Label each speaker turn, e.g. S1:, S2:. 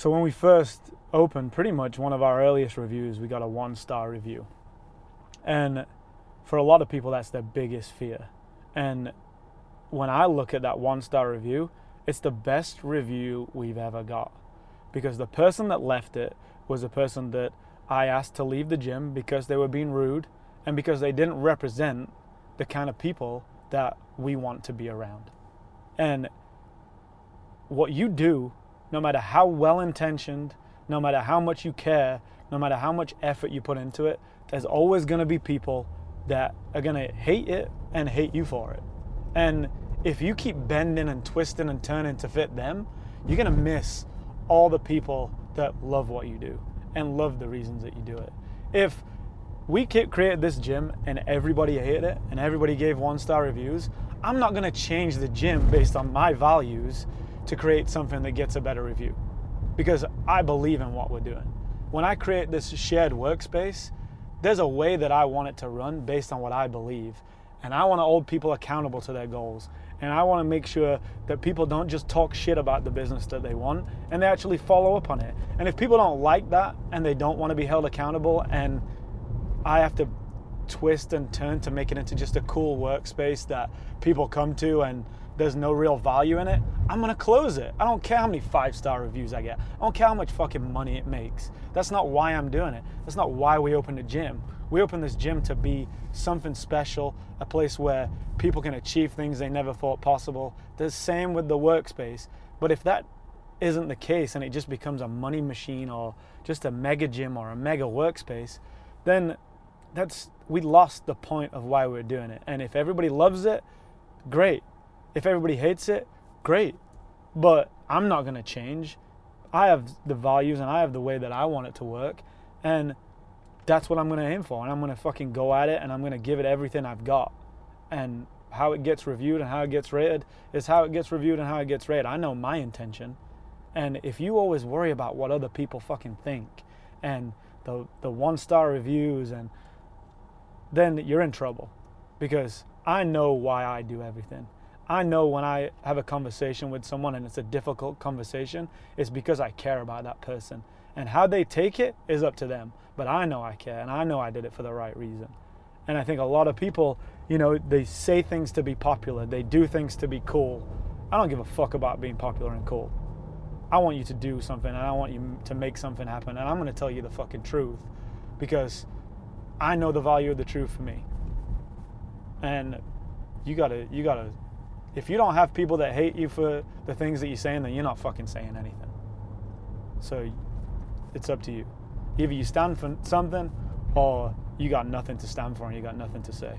S1: So when we first opened, pretty much one of our earliest reviews, we got a one star review. And for a lot of people, that's their biggest fear. And when I look at that one star review, it's the best review we've ever got. Because the person that left it was a person that I asked to leave the gym because they were being rude and because they didn't represent the kind of people that we want to be around. And what you do, no matter how well intentioned, no matter how much you care, no matter how much effort you put into it, there's always going to be people that are going to hate it and hate you for it. And if you keep bending and twisting and turning to fit them, you're going to miss all the people that love what you do and love the reasons that you do it. If we created this gym and everybody hated it and everybody gave one star reviews, I'm not going to change the gym based on my values to create something that gets a better review because I believe in what we're doing. When I create this shared workspace, there's a way that I want it to run based on what I believe. And I want to hold people accountable to their goals. And I want to make sure that people don't just talk shit about the business that they want and they actually follow up on it. And if people don't like that and they don't want to be held accountable and I have to twist and turn to make it into just a cool workspace that people come to and there's no real value in it, I'm gonna close it. I don't care how many five star reviews I get. I don't care how much fucking money it makes. That's not why I'm doing it. That's not why we opened a gym. We opened this gym to be something special, a place where people can achieve things they never thought possible. The same with the workspace. But if that isn't the case and it just becomes a money machine or just a mega gym or a mega workspace, then that's we lost the point of why we're doing it. And if everybody loves it, great. If everybody hates it, great. But I'm not going to change. I have the values and I have the way that I want it to work. And that's what I'm going to aim for. And I'm going to fucking go at it and I'm going to give it everything I've got. And how it gets reviewed and how it gets rated is how it gets reviewed and how it gets rated. I know my intention. And if you always worry about what other people fucking think and the, the one star reviews and then you're in trouble because I know why I do everything. I know when I have a conversation with someone and it's a difficult conversation, it's because I care about that person. And how they take it is up to them. But I know I care and I know I did it for the right reason. And I think a lot of people, you know, they say things to be popular, they do things to be cool. I don't give a fuck about being popular and cool. I want you to do something and I want you to make something happen. And I'm going to tell you the fucking truth because I know the value of the truth for me. And you got to, you got to if you don't have people that hate you for the things that you're saying, then you're not fucking saying anything. So it's up to you. Either you stand for something or you got nothing to stand for and you got nothing to say.